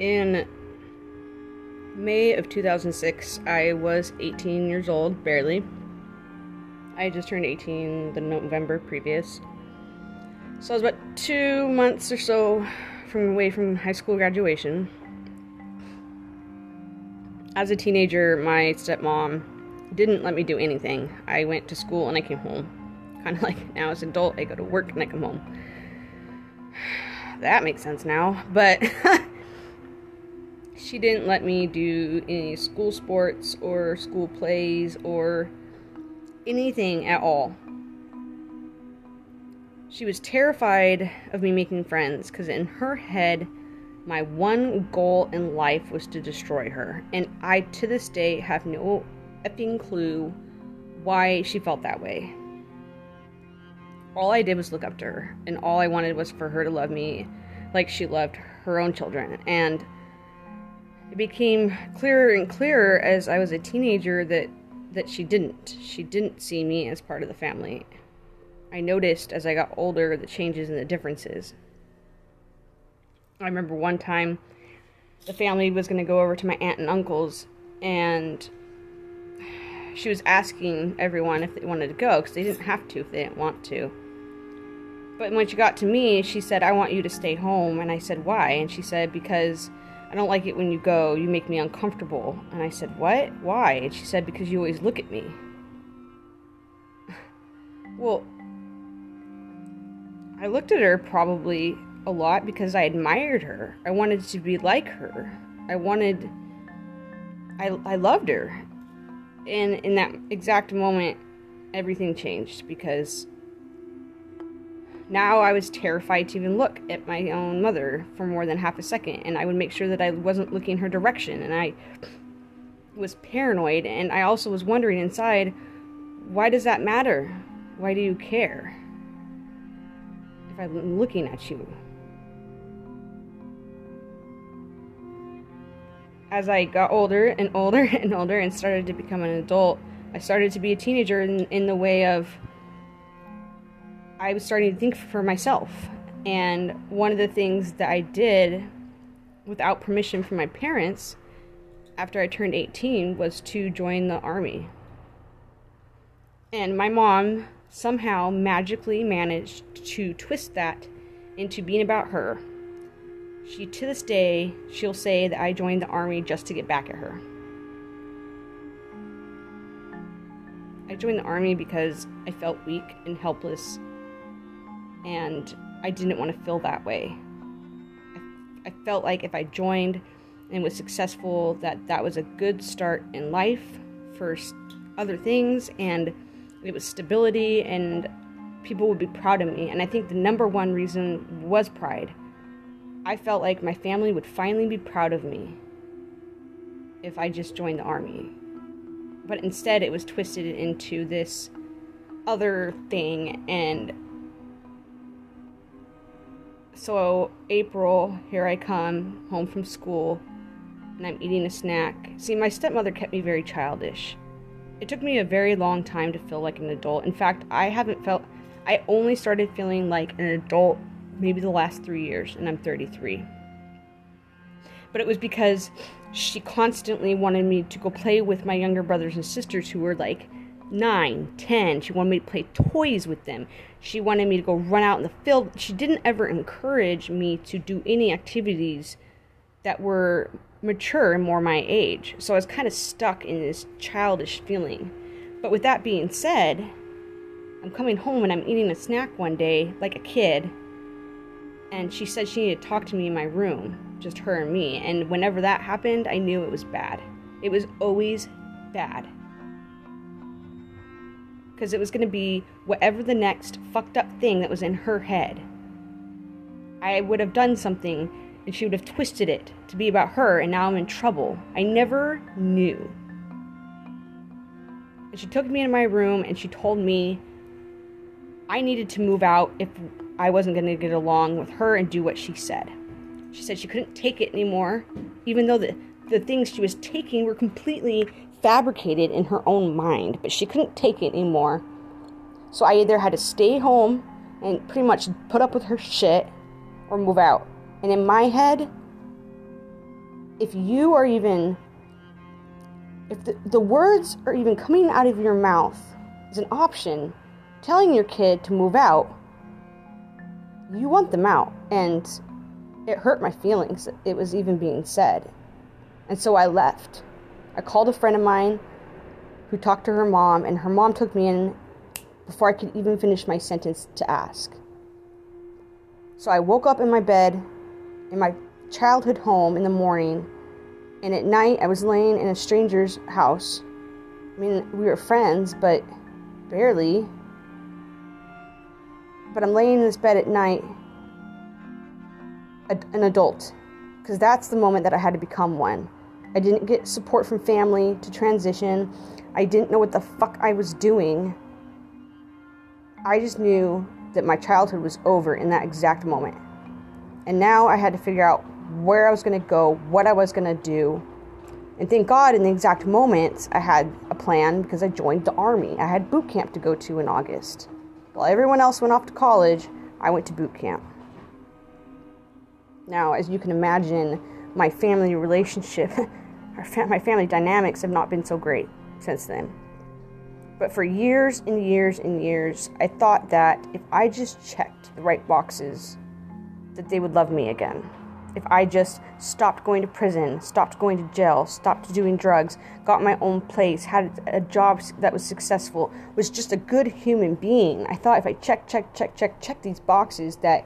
In May of 2006, I was 18 years old, barely. I just turned 18 the November previous. So I was about two months or so from away from high school graduation. As a teenager, my stepmom didn't let me do anything. I went to school and I came home. Kind of like now as an adult, I go to work and I come home. That makes sense now, but she didn't let me do any school sports or school plays or anything at all. She was terrified of me making friends because in her head, my one goal in life was to destroy her. And I, to this day, have no effing clue why she felt that way. All I did was look up to her, and all I wanted was for her to love me like she loved her own children. And it became clearer and clearer as I was a teenager that that she didn't. She didn't see me as part of the family. I noticed as I got older the changes and the differences. I remember one time the family was going to go over to my aunt and uncle's, and she was asking everyone if they wanted to go because they didn't have to if they didn't want to. But when she got to me, she said, I want you to stay home. And I said, Why? And she said, Because I don't like it when you go. You make me uncomfortable. And I said, What? Why? And she said, Because you always look at me. well, I looked at her probably a lot because I admired her. I wanted to be like her. I wanted. I, I loved her. And in that exact moment, everything changed because now I was terrified to even look at my own mother for more than half a second, and I would make sure that I wasn't looking her direction, and I was paranoid, and I also was wondering inside, why does that matter? Why do you care? If I'm looking at you. As I got older and older and older and started to become an adult, I started to be a teenager in, in the way of I was starting to think for myself. And one of the things that I did without permission from my parents after I turned 18 was to join the army. And my mom somehow magically managed to twist that into being about her. She, to this day, she'll say that I joined the army just to get back at her. I joined the army because I felt weak and helpless, and I didn't want to feel that way. I, felt like if I joined and was successful, that that was a good start in life for other things, and it was stability, and people would be proud of me. And I think the number one reason was pride. I felt like my family would finally be proud of me if I just joined the army. But instead, it was twisted into this other thing. And so, April, here I come home from school, and I'm eating a snack. See, my stepmother kept me very childish. It took me a very long time to feel like an adult. In fact, I haven't felt, I only started feeling like an adult maybe the last three years, and I'm 33. But it was because she constantly wanted me to go play with my younger brothers and sisters who were like 9, 10. She wanted me to play toys with them. She wanted me to go run out in the field. She didn't ever encourage me to do any activities that were mature and more my age. So I was kind of stuck in this childish feeling. But with that being said, I'm coming home and I'm eating a snack one day like a kid and she said she needed to talk to me in my room, just her and me. And whenever that happened, I knew it was bad. It was always bad. Because it was going to be whatever the next fucked up thing that was in her head. I would have done something and she would have twisted it to be about her, and now I'm in trouble. I never knew. And she took me into my room and she told me I needed to move out if I wasn't going to get along with her and do what she said. She said she couldn't take it anymore, even though the, the things she was taking were completely fabricated in her own mind, but she couldn't take it anymore. So I either had to stay home and pretty much put up with her shit or move out. And in my head, if you are even, if the, the words are even coming out of your mouth as an option, telling your kid to move out, you want them out. And it hurt my feelings it was even being said. And so I left. I called a friend of mine who talked to her mom, and her mom took me in before I could even finish my sentence to ask. So I woke up in my bed in my childhood home in the morning, and at night I was laying in a stranger's house. I mean, we were friends, but barely. But I'm laying in this bed at night, an adult, because that's the moment that I had to become one. I didn't get support from family to transition. I didn't know what the fuck I was doing. I just knew that my childhood was over in that exact moment. And now I had to figure out where I was going to go, what I was going to do. And thank God, in the exact moment, I had a plan because I joined the army. I had boot camp to go to in August. While everyone else went off to college, I went to boot camp. Now, as you can imagine, my family relationship, my family dynamics have not been so great since then. But for years and years and years, I thought that if I just checked the right boxes, that they would love me again. If I just stopped going to prison, stopped going to jail, stopped doing drugs, got my own place, had a job that was successful, was just a good human being, I thought if I check, check, check, check, check these boxes, that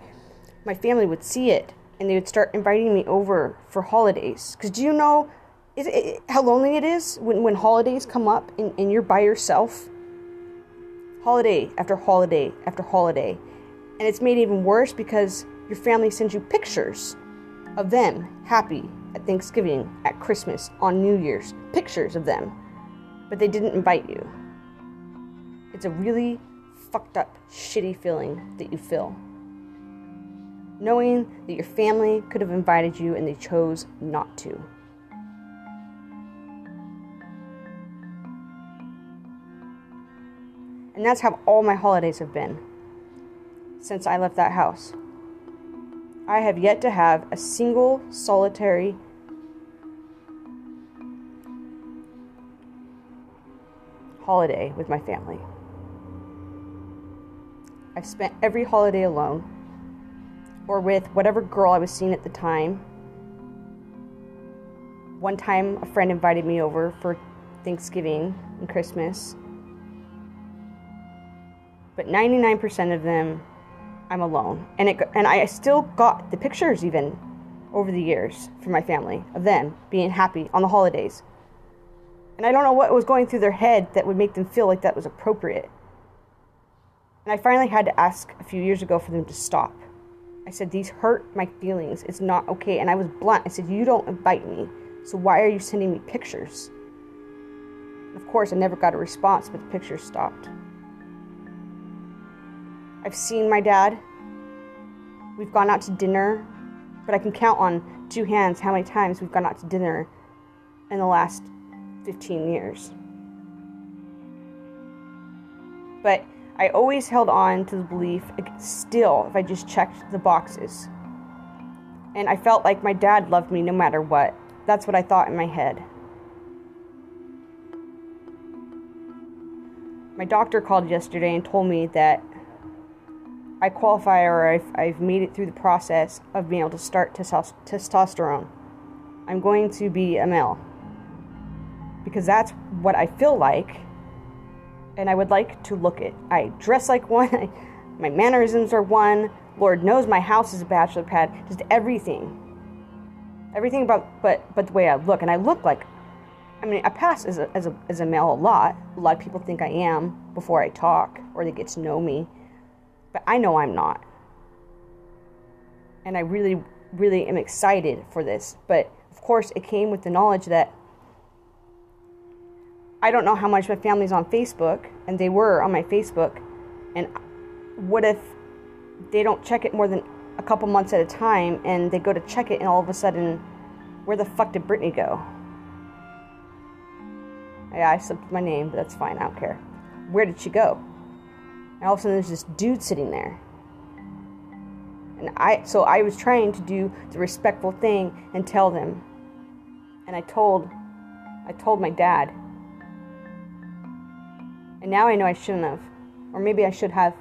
my family would see it and they would start inviting me over for holidays. Because do you know is it, how lonely it is when, when holidays come up and, and you're by yourself? Holiday after holiday after holiday. And it's made even worse because your family sends you pictures of them happy at Thanksgiving, at Christmas, on New Year's. Pictures of them. But they didn't invite you. It's a really fucked up, shitty feeling that you feel. Knowing that your family could have invited you and they chose not to. And that's how all my holidays have been since I left that house. I have yet to have a single solitary holiday with my family. I've spent every holiday alone or with whatever girl I was seeing at the time. One time, a friend invited me over for Thanksgiving and Christmas. But 99% of them I'm alone. And it and I still got the pictures even over the years from my family of them being happy on the holidays. And I don't know what was going through their head that would make them feel like that was appropriate. And I finally had to ask a few years ago for them to stop. I said, These hurt my feelings. It's not okay. And I was blunt. I said, You don't invite me. So why are you sending me pictures? Of course, I never got a response, but the pictures stopped. I've seen my dad. We've gone out to dinner, but I can count on two hands how many times we've gone out to dinner in the last 15 years. But I always held on to the belief, still, if I just checked the boxes. And I felt like my dad loved me no matter what. That's what I thought in my head. My doctor called yesterday and told me that I qualify or I've, I've made it through the process of being able to start testosterone. I'm going to be a male because that's what I feel like, and I would like to look it. I dress like one, my mannerisms are one. Lord knows my house is a bachelor pad, just everything. Everything about, but but the way I look, and I look like, I mean, I pass as a, as a, as a male a lot. A lot of people think I am before I talk, or they get to know me but I know I'm not. And I really, really am excited for this. But of course, it came with the knowledge that I don't know how much my family's on Facebook, and they were on my Facebook. And what if they don't check it more than a couple months at a time and they go to check it, and all of a sudden, where the fuck did Brittany go? Yeah, I slipped my name, but that's fine. I don't care. Where did she go? And all of a sudden there's this dude sitting there. And I, so I was trying to do the respectful thing and tell them, And I told I told my dad. And now I know I shouldn't have. Or maybe I should have.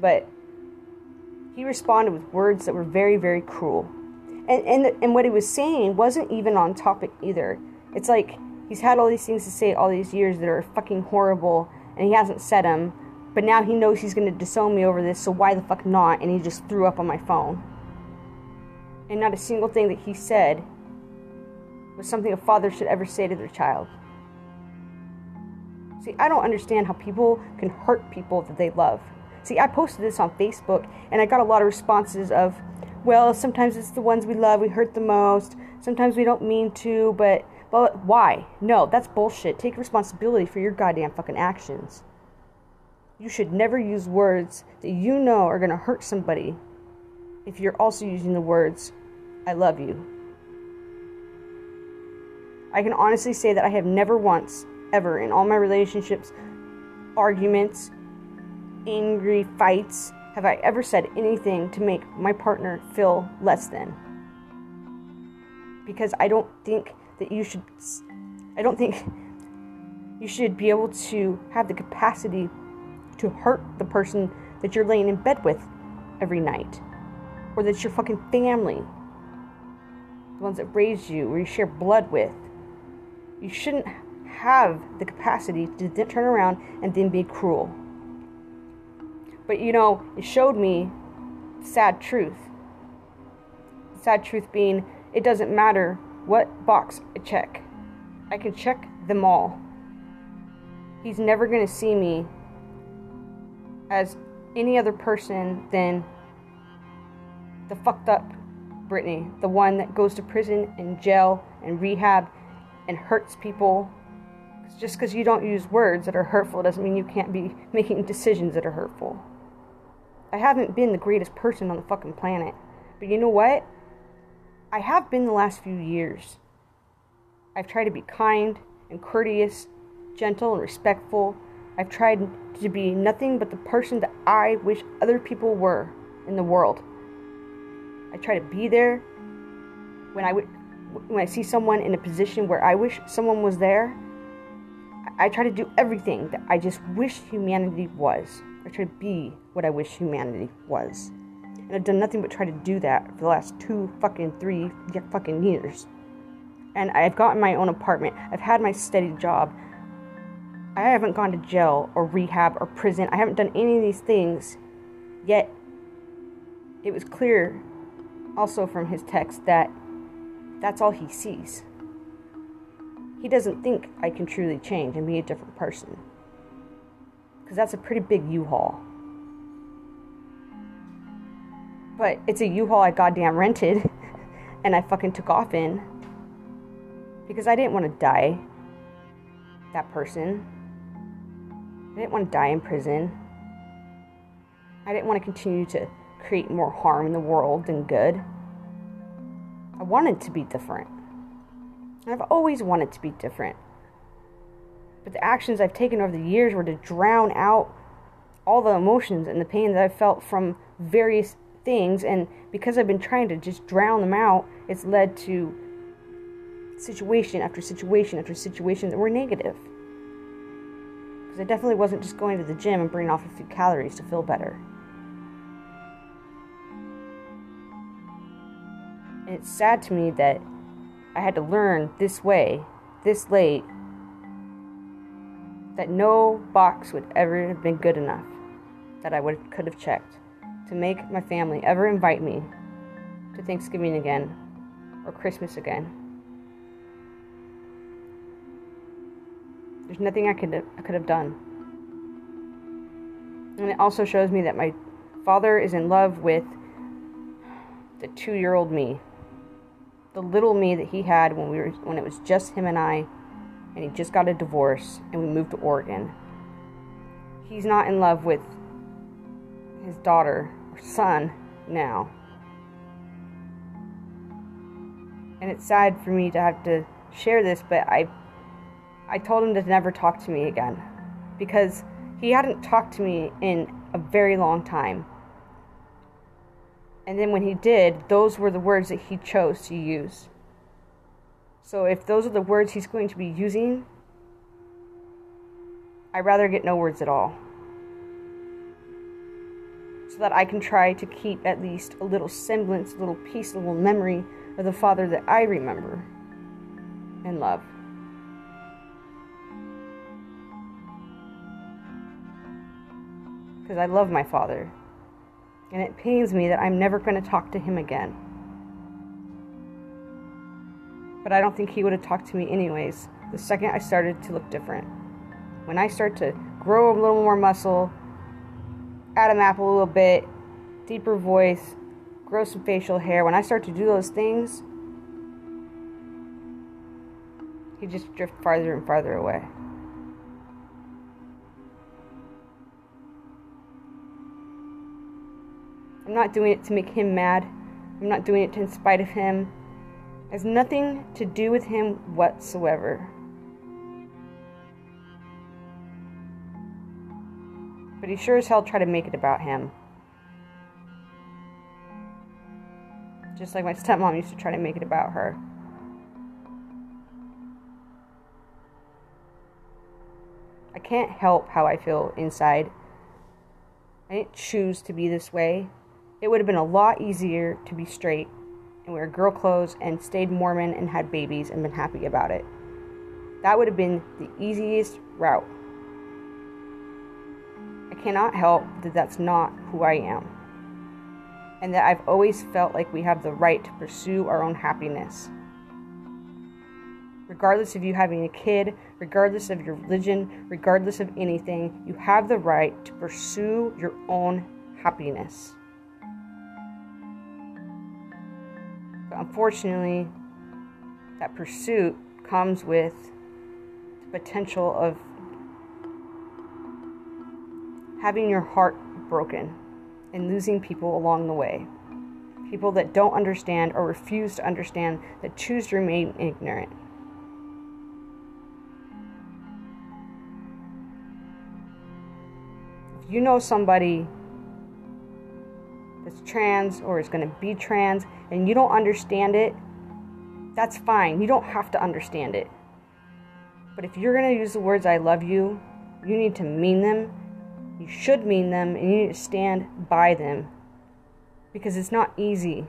But he responded with words that were very, very cruel. And, and, and what he was saying wasn't even on topic either. It's like he's had all these things to say all these years that are fucking horrible, and he hasn't said them. But now he knows he's going to disown me over this, so why the fuck not? And he just threw up on my phone. And not a single thing that he said was something a father should ever say to their child. See, I don't understand how people can hurt people that they love. See, I posted this on Facebook and I got a lot of responses of, well, sometimes it's the ones we love we hurt the most. Sometimes we don't mean to, but but why? No, that's bullshit. Take responsibility for your goddamn fucking actions. You should never use words that you know are to hurt somebody if you're also using the words I love you. I can honestly say that I have never once, ever, in all my relationships, arguments, angry fights, have I ever said anything to make my partner feel less than. Because I don't think that you should, I don't think you should be able to have the capacity to hurt the person that you're laying in bed with every night, or that's your fucking family, the ones that raised you, or you share blood with you shouldn't have the capacity to turn around and then be cruel. But you know, it showed me sad truth. sad truth being, it doesn't matter what box I check, I can check them all. He's never going to see me as any other person than the fucked up Brittany, the one that goes to prison and jail and rehab and hurts people. Just because you don't use words that are hurtful doesn't mean you can't be making decisions that are hurtful. I haven't been the greatest person on the fucking planet. But you know what? I have been the last few years. I've tried to be kind and courteous, gentle and respectful. I've tried to be nothing but the person that I wish other people were in the world. I try to be there when I would when I see someone in a position where I wish someone was there, I try to do everything that I just wish humanity was. I try to be what I wish humanity was. And I've done nothing but try to do that for the last two fucking three fucking years. And I've gotten my own apartment. I've had my steady job. I haven't gone to jail or rehab or prison. I haven't done any of these things. Yet, it was clear also from his text that that's all he sees. He doesn't think I can truly change and be a different person. Because that's a pretty big U Haul. But it's a U Haul I goddamn rented and I fucking took off in. Because I didn't want to die that person. I didn't want to die in prison. I didn't want to continue to create more harm in the world than good. I wanted to be different. I've always wanted to be different. But the actions I've taken over the years were to drown out all the emotions and the pain that I've felt from various things. And because I've been trying to just drown them out, it's led to situation after situation after situation that were negative. Because I definitely wasn't just going to the gym and burning off a few calories to feel better. And it's sad to me that I had to learn this way, this late, that no box would ever have been good enough that I would could have checked to make my family ever invite me to Thanksgiving again or Christmas again. There's nothing I could have, I could have done. And it also shows me that my father is in love with the 2-year-old me the little me that he had when we were when it was just him and I and he just got a divorce and we moved to Oregon. He's not in love with his daughter or son now. And it's sad for me to have to share this, but I I told him to never talk to me again because he hadn't talked to me in a very long time. And then when he did, those were the words that he chose to use. So if those are the words he's going to be using, I'd rather get no words at all. So that I can try to keep at least a little semblance, a little piece, a little memory of the Father that I remember and love. Because I love my Father. And it pains me that I'm never going to talk to him again but I don't think he would have talked to me anyways the second I started to look different. When I start to grow a little more muscle, add a map a little bit, deeper voice, grow some facial hair, when I start to do those things, he just drift farther and farther away. I'm not doing it to make him mad. I'm not doing it in spite of him It has nothing to do with him whatsoever. But he sure as hell tried to make it about him. Just like my stepmom used to try to make it about her. I can't help how I feel inside. I didn't choose to be this way. It would have been a lot easier to be straight and wear girl clothes and stayed Mormon and had babies and been happy about it. That would have been the easiest route. Cannot help that that's not who I am. And that I've always felt like we have the right to pursue our own happiness. Regardless of you having a kid, regardless of your religion, regardless of anything, you have the right to pursue your own happiness. unfortunately, that pursuit comes with the potential of having your heart broken and losing people along the way. People that don't understand or refuse to understand, that choose to remain ignorant. If you know somebody that's trans or is going to be trans and you don't understand it, that's fine. You don't have to understand it. But if you're going to use the words I love you, you need to mean them. You should mean them and you need to stand by them. Because it's not easy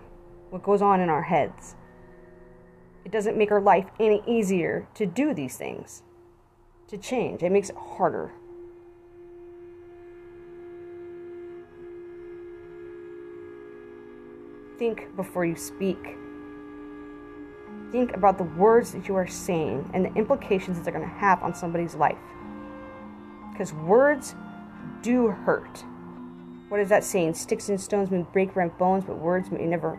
what goes on in our heads. It doesn't make our life any easier to do these things, to change. It makes it harder. Think before you speak. Think about the words that you are saying and the implications that they're going to have on somebody's life. Because words do hurt. What is that saying? Sticks and stones may break my bones, but words may never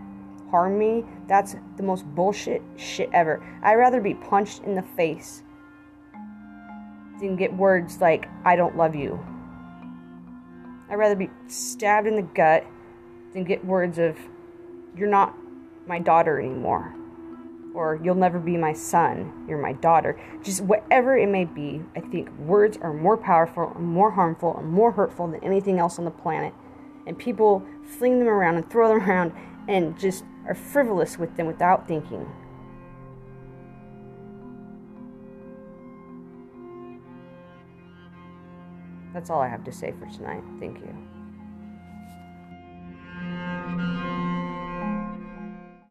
harm me. That's the most bullshit shit ever. I'd rather be punched in the face than get words like, I don't love you. I'd rather be stabbed in the gut than get words of, you're not my daughter anymore. Or you'll never be my son, you're my daughter. Just whatever it may be, I think words are more powerful, and more harmful, and more hurtful than anything else on the planet. And people fling them around and throw them around and just are frivolous with them without thinking. That's all I have to say for tonight. Thank you.